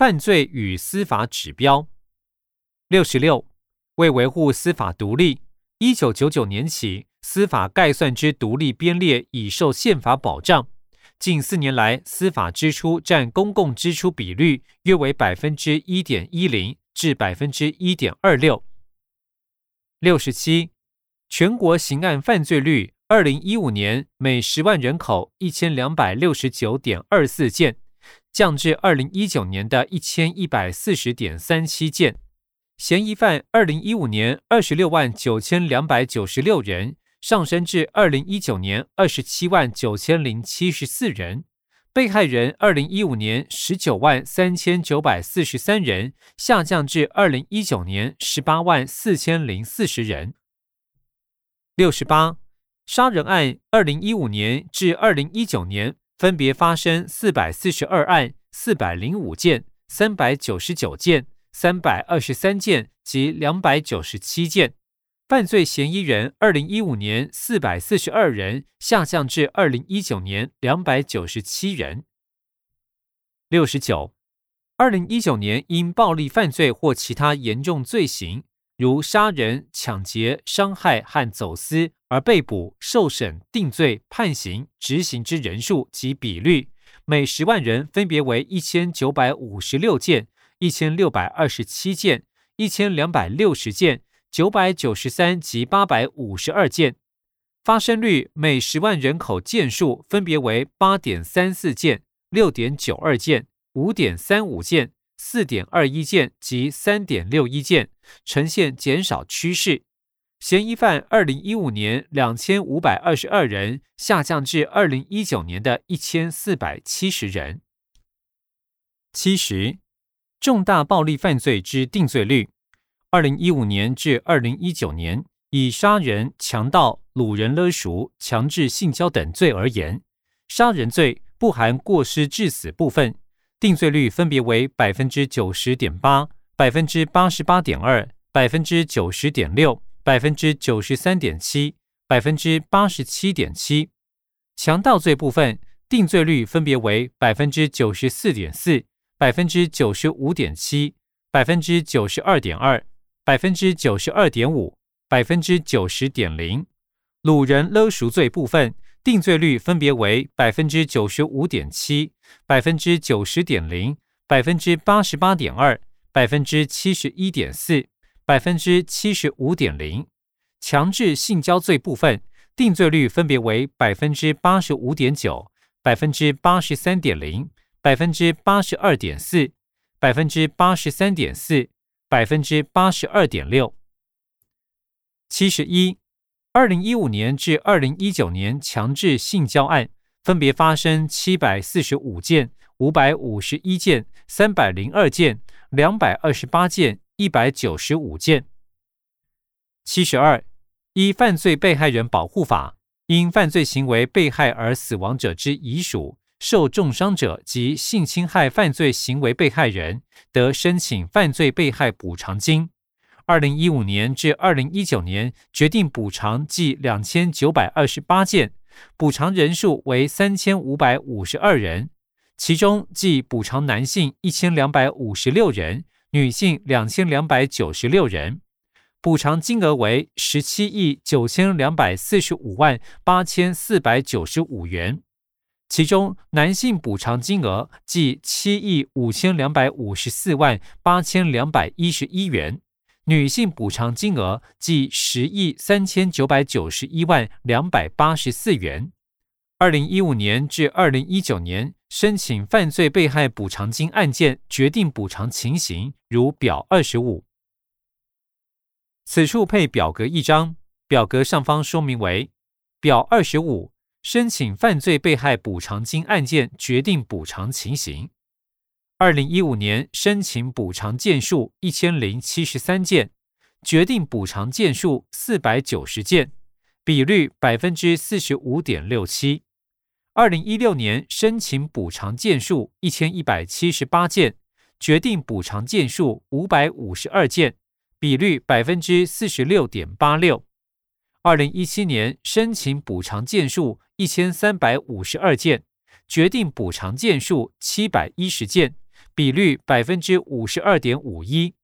犯罪与司法指标。六十六，为维护司法独立，一九九九年起，司法概算之独立编列已受宪法保障。近四年来，司法支出占公共支出比率约为百分之一点一零至百分之一点二六。六十七，全国刑案犯罪率，二零一五年每十万人口一千两百六十九点二四件，降至二零一九年的一千一百四十点三七件。嫌疑犯，二零一五年二十六万九千两百九十六人。上升至二零一九年二十七万九千零七十四人，被害人二零一五年十九万三千九百四十三人，下降至二零一九年十八万四千零四十人。六十八，杀人案二零一五年至二零一九年分别发生四百四十二案、四百零五件、三百九十九件、三百二十三件及两百九十七件。犯罪嫌疑人，二零一五年四百四十二人，下降至二零一九年两百九十七人。六十九，二零一九年因暴力犯罪或其他严重罪行，如杀人、抢劫、伤害和走私而被捕、受审、定罪、判刑、执行之人数及比率，每十万人分别为一千九百五十六件、一千六百二十七件、一千两百六十件。九百九十三及八百五十二件，发生率每十万人口件数分别为八点三四件、六点九二件、五点三五件、四点二一件及三点六一件，呈现减少趋势。嫌疑犯二零一五年两千五百二十二人，下降至二零一九年的一千四百七十人。七十，重大暴力犯罪之定罪率。二零一五年至二零一九年，以杀人、强盗、掳人勒赎、强制性交等罪而言，杀人罪不含过失致死部分，定罪率分别为百分之九十点八、百分之八十八点二、百分之九十点六、百分之九十三点七、百分之八十七点七。强盗罪部分，定罪率分别为百分之九十四点四、百分之九十五点七、百分之九十二点二。百分之九十二点五，百分之九十点零，掳人勒赎罪部分定罪率分别为百分之九十五点七、百分之九十点零、百分之八十八点二、百分之七十一点四、百分之七十五点零。强制性交罪部分定罪率分别为百分之八十五点九、百分之八十三点零、百分之八十二点四、百分之八十三点四。百分之八十二点六，七十一，二零一五年至二零一九年强制性交案分别发生七百四十五件、五百五十一件、三百零二件、两百二十八件、一百九十五件。七十二，依犯罪被害人保护法，因犯罪行为被害而死亡者之遗属。受重伤者及性侵害犯罪行为被害人得申请犯罪被害补偿金。二零一五年至二零一九年决定补偿计两千九百二十八件，补偿人数为三千五百五十二人，其中计补偿男性一千两百五十六人，女性两千两百九十六人，补偿金额为十七亿九千两百四十五万八千四百九十五元。其中，男性补偿金额计七亿五千两百五十四万八千两百一十一元，女性补偿金额计十亿三千九百九十一万两百八十四元。二零一五年至二零一九年申请犯罪被害补偿金案件决定补偿情形，如表二十五。此处配表格一张，表格上方说明为表二十五。申请犯罪被害补偿金案件决定补偿情形：二零一五年申请补偿件数一千零七十三件，决定补偿件数四百九十件，比率百分之四十五点六七。二零一六年申请补偿件数一千一百七十八件，决定补偿件数五百五十二件，比率百分之四十六点八六。二零一七年申请补偿件数一千三百五十二件，决定补偿件数七百一十件，比率百分之五十二点五一。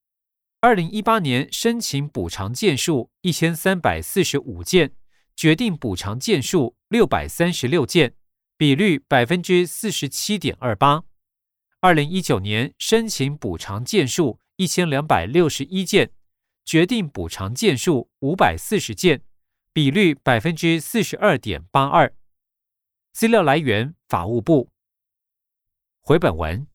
二零一八年申请补偿件数一千三百四十五件，决定补偿件数六百三十六件，比率百分之四十七点二八。二零一九年申请补偿件数一千两百六十一件，决定补偿件数五百四十件，比率百分之四十二点八二。资料来源：法务部。回本文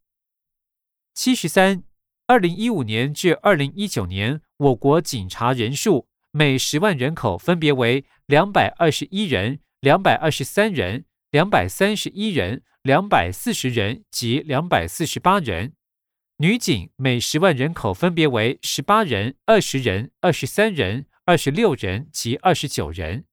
七十三。二零一五年至二零一九年，我国警察人数每十万人口分别为两百二十一人、两百二十三人、两百三十一人、两百四十人及两百四十八人；女警每十万人口分别为十八人、二十人、二十三人、二十六人及二十九人。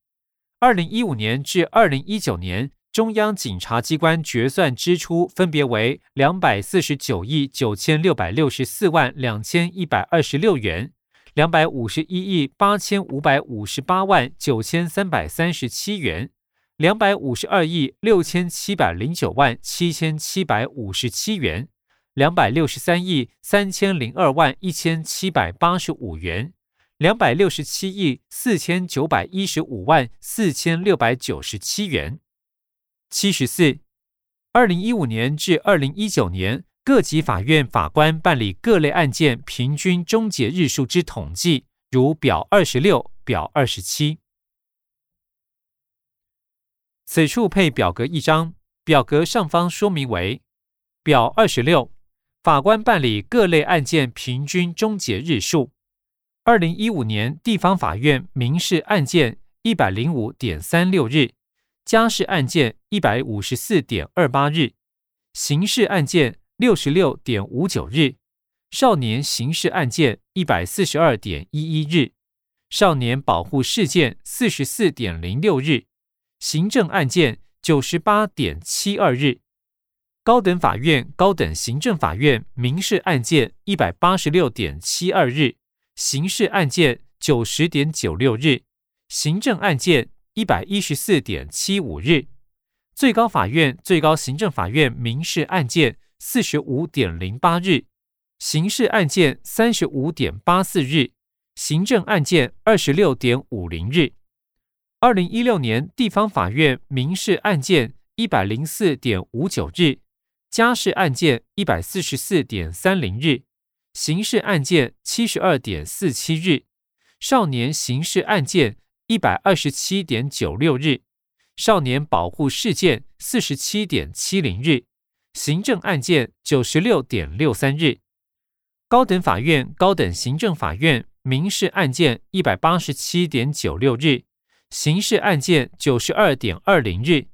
二零一五年至二零一九年。中央警察机关决算支出分别为两百四十九亿九千六百六十四万两千一百二十六元，两百五十一亿八千五百五十八万九千三百三十七元，两百五十二亿六千七百零九万七千七百五十七元，两百六十三亿三千零二万一千七百八十五元，两百六十七亿四千九百一十五万四千六百九十七元。七十四，二零一五年至二零一九年各级法院法官办理各类案件平均终结日数之统计，如表二十六、表二十七。此处配表格一张，表格上方说明为表二十六，法官办理各类案件平均终结日数。二零一五年地方法院民事案件一百零五点三六日。家事案件一百五十四点二八日，刑事案件六十六点五九日，少年刑事案件一百四十二点一一日，少年保护事件四十四点零六日，行政案件九十八点七二日，高等法院高等行政法院民事案件一百八十六点七二日，刑事案件九十点九六日，行政案件。一百一十四点七五日，最高法院、最高行政法院民事案件四十五点零八日，刑事案件三十五点八四日，行政案件二十六点五零日。二零一六年地方法院民事案件一百零四点五九日，家事案件一百四十四点三零日，刑事案件七十二点四七日，少年刑事案件。一百二十七点九六日，少年保护事件四十七点七零日，行政案件九十六点六三日，高等法院、高等行政法院民事案件一百八十七点九六日，刑事案件九十二点二零日，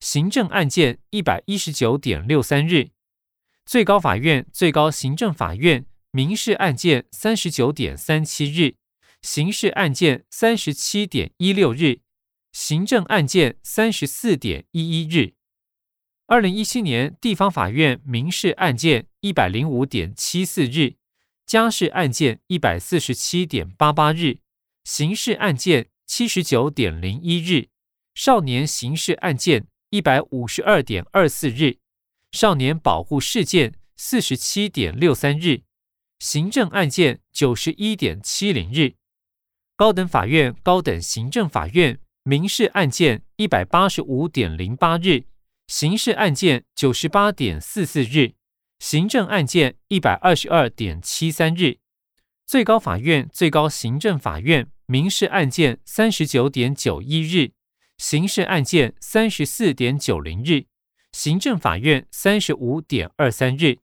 行政案件一百一十九点六三日，最高法院、最高行政法院民事案件三十九点三七日。刑事案件三十七点一六日，行政案件三十四点一一日。二零一七年地方法院民事案件一百零五点七四日，家事案件一百四十七点八八日，刑事案件七十九点零一日，少年刑事案件一百五十二点二四日，少年保护事件四十七点六三日，行政案件九十一点七零日。高等法院、高等行政法院民事案件一百八十五点零八日，刑事案件九十八点四四日，行政案件一百二十二点七三日。最高法院、最高行政法院民事案件三十九点九一日，刑事案件三十四点九零日，行政法院三十五点二三日。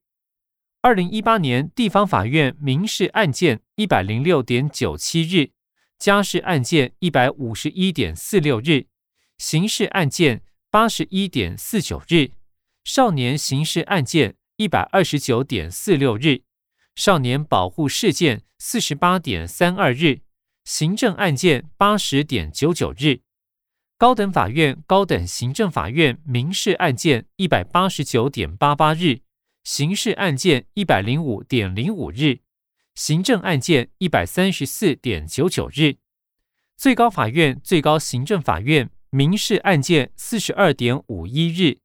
二零一八年地方法院民事案件一百零六点九七日。家事案件一百五十一点四六日，刑事案件八十一点四九日，少年刑事案件一百二十九点四六日，少年保护事件四十八点三二日，行政案件八十点九九日，高等法院、高等行政法院民事案件一百八十九点八八日，刑事案件一百零五点零五日。行政案件一百三十四点九九日，最高法院、最高行政法院民事案件四十二点五一日，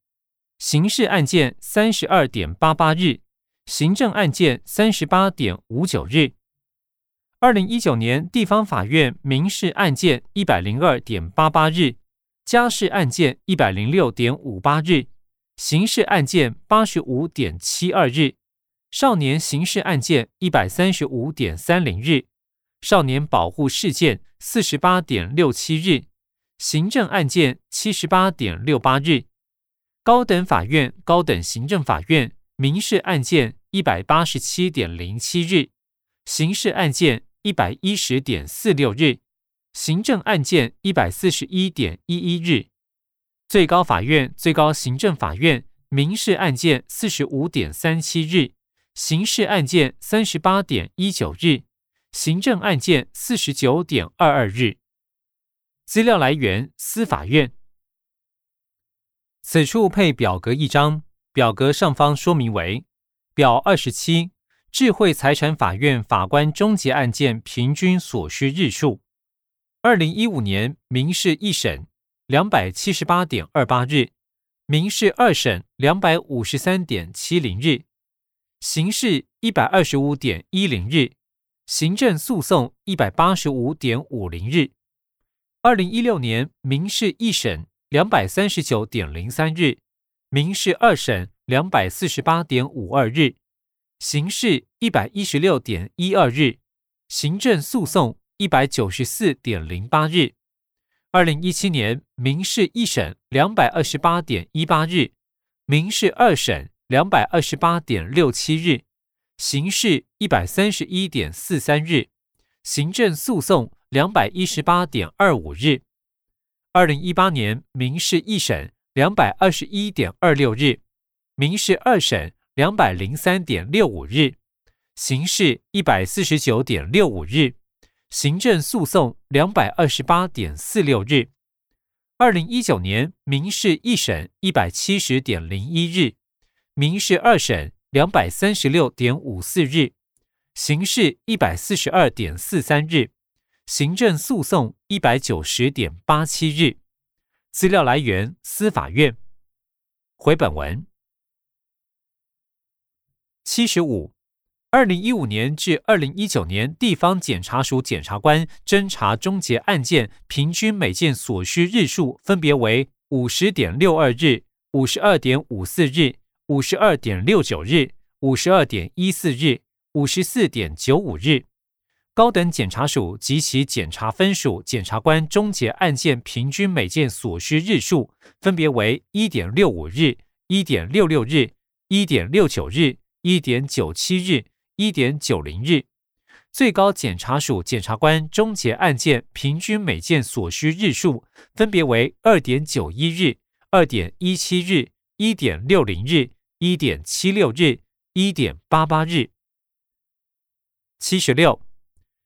刑事案件三十二点八八日，行政案件三十八点五九日。二零一九年地方法院民事案件一百零二点八八日，家事案件一百零六点五八日，刑事案件八十五点七二日，少年刑事案件一百三十五点三零日，少年保护事件四十八点六七日，行政案件七十八点六八日，高等法院高等行政法院民事案件一百八十七点零七日，刑事案件。一百一十点四六日，行政案件一百四十一点一一日，最高法院、最高行政法院民事案件四十五点三七日，刑事案件三十八点一九日，行政案件四十九点二二日。资料来源：司法院。此处配表格一张，表格上方说明为表二十七。智慧财产法院法官终结案件平均所需日数：二零一五年民事一审两百七十八点二八日，民事二审两百五十三点七零日，刑事一百二十五点一零日，行政诉讼一百八十五点五零日。二零一六年民事一审两百三十九点零三日，民事二审两百四十八点五二日。刑事一百一十六点一二日，行政诉讼一百九十四点零八日。二零一七年民事一审两百二十八点一八日，民事二审两百二十八点六七日，刑事一百三十一点四三日，行政诉讼两百一十八点二五日。二零一八年民事一审两百二十一点二六日，民事二审。两百零三点六五日，刑事一百四十九点六五日，行政诉讼两百二十八点四六日。二零一九年民事一审一百七十点零一日，民事二审两百三十六点五四日，刑事一百四十二点四三日，行政诉讼一百九十点八七日。资料来源：司法院。回本文。七十五，二零一五年至二零一九年，地方检察署检察官侦查终结案件平均每件所需日数分别为五十点六二日、五十二点五四日、五十二点六九日、五十二点一四日、五十四点九五日。高等检察署及其检察分署检察官终结案件平均每件所需日数分别为一点六五日、一点六六日、一点六九日。一点九七日、一点九零日，最高检察署检察官终结案件平均每件所需日数分别为二点九一日、二点一七日、一点六零日、一点七六日、一点八八日。七十六，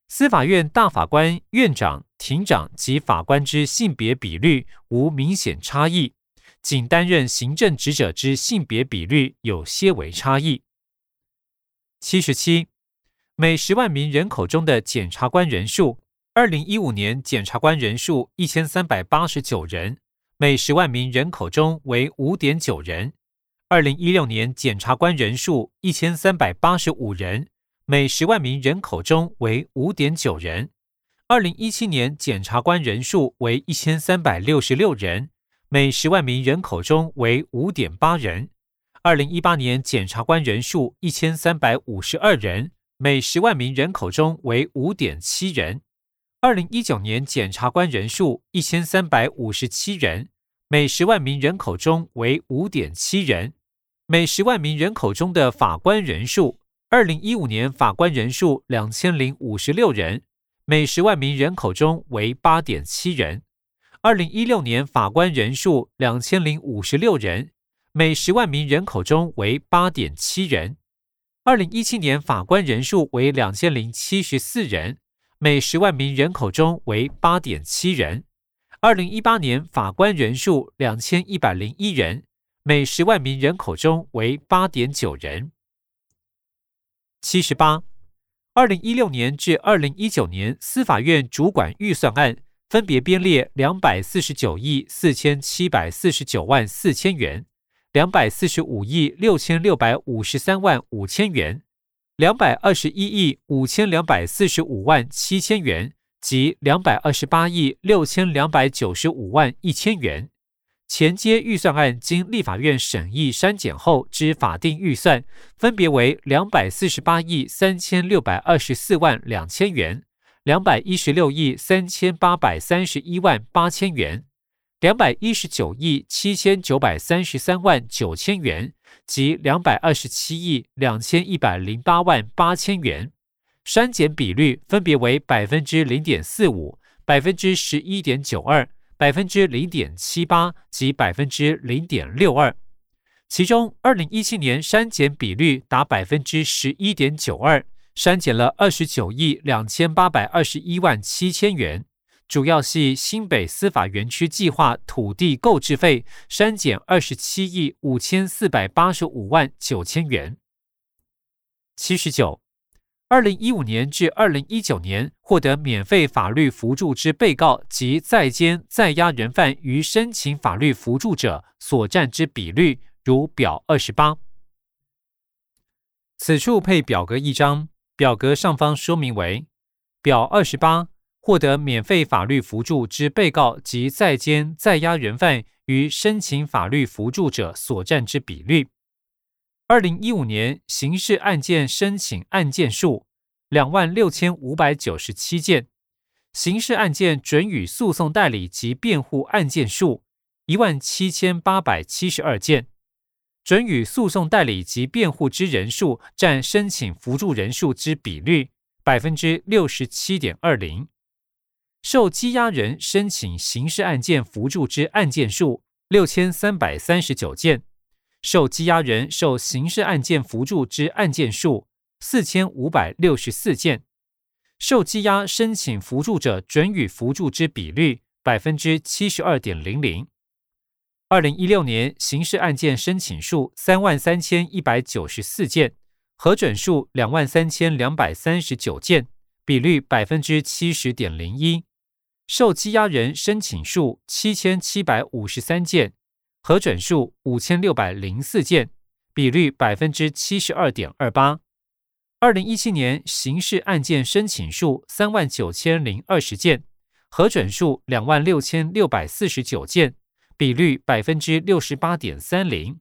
司法院大法官、院长、庭长及法官之性别比率无明显差异，仅担任行政职者之性别比率有些微差异。七十七，每十万名人口中的检察官人数，二零一五年检察官人数一千三百八十九人，每十万名人口中为五点九人；二零一六年检察官人数一千三百八十五人，每十万名人口中为五点九人；二零一七年检察官人数为一千三百六十六人，每十万名人口中为五点八人。二零一八年检察官人数一千三百五十二人，每十万名人口中为五点七人。二零一九年检察官人数一千三百五十七人，每十万名人口中为五点七人。每十万名人口中的法官人数，二零一五年法官人数两千零五十六人，每十万名人口中为八点七人。二零一六年法官人数两千零五十六人。每十万名人口中为八点七人。二零一七年法官人数为两千零七十四人，每十万名人口中为八点七人。二零一八年法官人数两千一百零一人，每十万名人口中为八点九人。七十八，二零一六年至二零一九年司法院主管预算案分别编列两百四十九亿四千七百四十九万四千元。两百四十五亿六千六百五十三万五千元，两百二十一亿五千两百四十五万七千元及两百二十八亿六千两百九十五万一千元。前阶预算案经立法院审议删减后之法定预算，分别为两百四十八亿三千六百二十四万两千元、两百一十六亿三千八百三十一万八千元、两百一十九亿七千九百三十三万九千元及两百二十七亿两千一百零八万八千元。删减比率分别为百分之零点四五、百分之十一点九二。百分之零点七八及百分之零点六二，其中二零一七年删减比率达百分之十一点九二，删减了二十九亿两千八百二十一万七千元，主要系新北司法园区计划土地购置费删减二十七亿五千四百八十五万九千元。七十九。二零一五年至二零一九年获得免费法律扶助之被告及在监在押人犯于申请法律扶助者所占之比率，如表二十八。此处配表格一张，表格上方说明为表二十八获得免费法律扶助之被告及在监在押人犯与申请法律扶助者所占之比率。二零一五年刑事案件申请案件数两万六千五百九十七件，刑事案件准予诉讼代理及辩护案件数一万七千八百七十二件，准予诉讼代理及辩护之人数占申请扶助人数之比率百分之六十七点二零，受羁押人申请刑事案件扶助之案件数六千三百三十九件。受羁押人受刑事案件扶助之案件数四千五百六十四件，受羁押申请扶助者准予扶助之比率百分之七十二点零零。二零一六年刑事案件申请数三万三千一百九十四件，核准数两万三千两百三十九件，比率百分之七十点零一。受羁押人申请数七千七百五十三件。核准数五千六百零四件，比率百分之七十二点二八。二零一七年刑事案件申请数三万九千零二十件，核准数两万六千六百四十九件，比率百分之六十八点三零。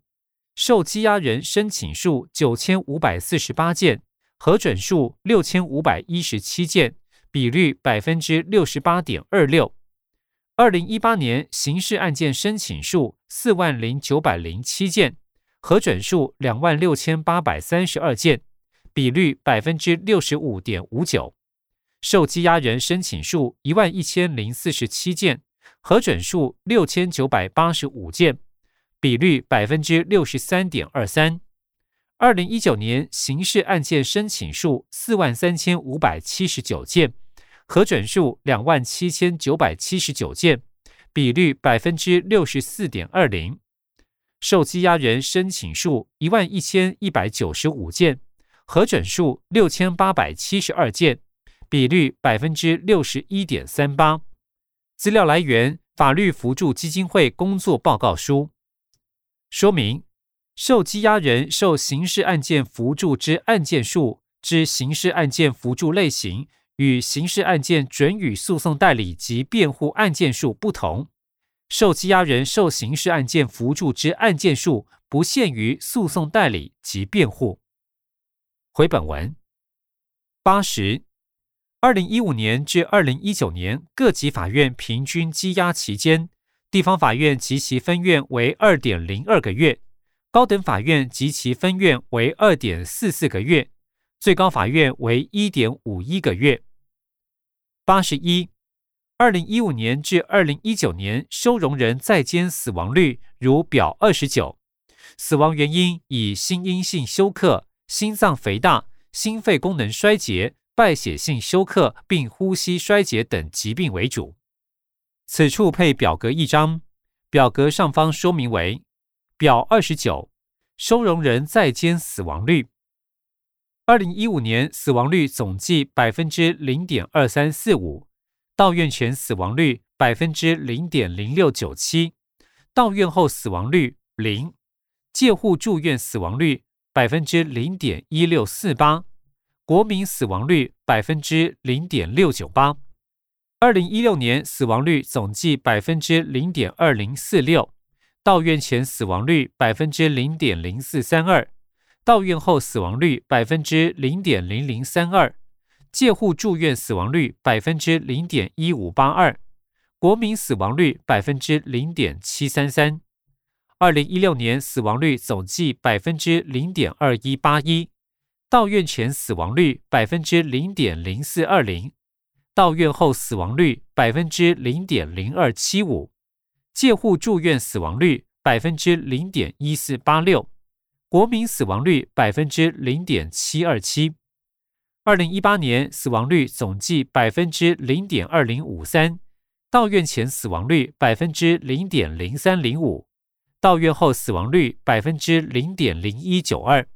受羁押人申请数九千五百四十八件，核准数六千五百一十七件，比率百分之六十八点二六。二零一八年刑事案件申请数四万零九百零七件，核准数两万六千八百三十二件，比率百分之六十五点五九。受羁押人申请数一万一千零四十七件，核准数六千九百八十五件，比率百分之六十三点二三。二零一九年刑事案件申请数四万三千五百七十九件。核准数两万七千九百七十九件，比率百分之六十四点二零。受羁押人申请数一万一千一百九十五件，核准数六千八百七十二件，比率百分之六十一点三八。资料来源：法律扶助基金会工作报告书。说明：受羁押人受刑事案件扶助之案件数之刑事案件扶助类型。与刑事案件准予诉讼代理及辩护案件数不同，受羁押人受刑事案件扶助之案件数不限于诉讼代理及辩护。回本文八十，二零一五年至二零一九年各级法院平均羁押期间，地方法院及其分院为二点零二个月，高等法院及其分院为二点四四个月，最高法院为一点五一个月。八十一，二零一五年至二零一九年收容人在监死亡率如表二十九，死亡原因以心因性休克、心脏肥大、心肺功能衰竭、败血性休克并呼吸衰竭等疾病为主。此处配表格一张，表格上方说明为表二十九，收容人在监死亡率。二零一五年死亡率总计百分之零点二三四五，到院前死亡率百分之零点零六九七，到院后死亡率零，介护住院死亡率百分之零点一六四八，国民死亡率百分之零点六九八。二零一六年死亡率总计百分之零点二零四六，到院前死亡率百分之零点零四三二，到院后死亡率百分之零点零零三二，介护住院死亡率百分之零点一五八二，国民死亡率百分之零点七三三。二零一六年死亡率总计百分之零点二一八一，到院前死亡率百分之零点零四二零，到院后死亡率百分之零点零二七五，介护住院死亡率百分之零点一四八六，国民死亡率百分之零点七二七。二零一八年死亡率总计百分之零点二零五三，到院前死亡率百分之零点零三零五。到院后死亡率百分之零点零一九二，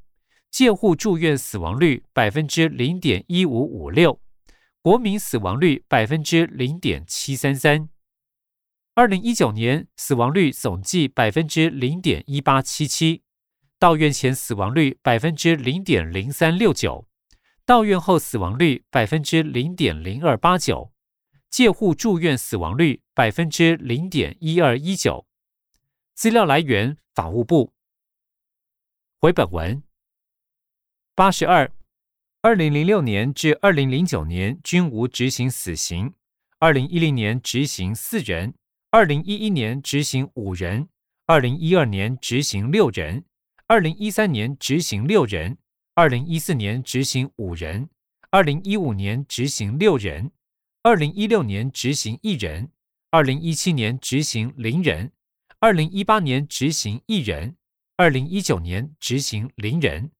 介护住院死亡率百分之零点一五五六，国民死亡率百分之零点七三三。二零一九年死亡率总计百分之零点一八七七，到院前死亡率百分之零点零三六九，到院后死亡率百分之零点零二八九，介护住院死亡率百分之零点一二一九。资料来源：法务部。回本文八十二，二零零六年至二零零九年均无执行死刑，二零一零年执行四人，二零一一年执行五人，二零一二年执行六人，二零一三年执行六人，二零一四年执行五人，二零一五年执行六人，二零一六年执行一人，二零一七年执行零人。二零一八年执行一人，二零一九年执行零人。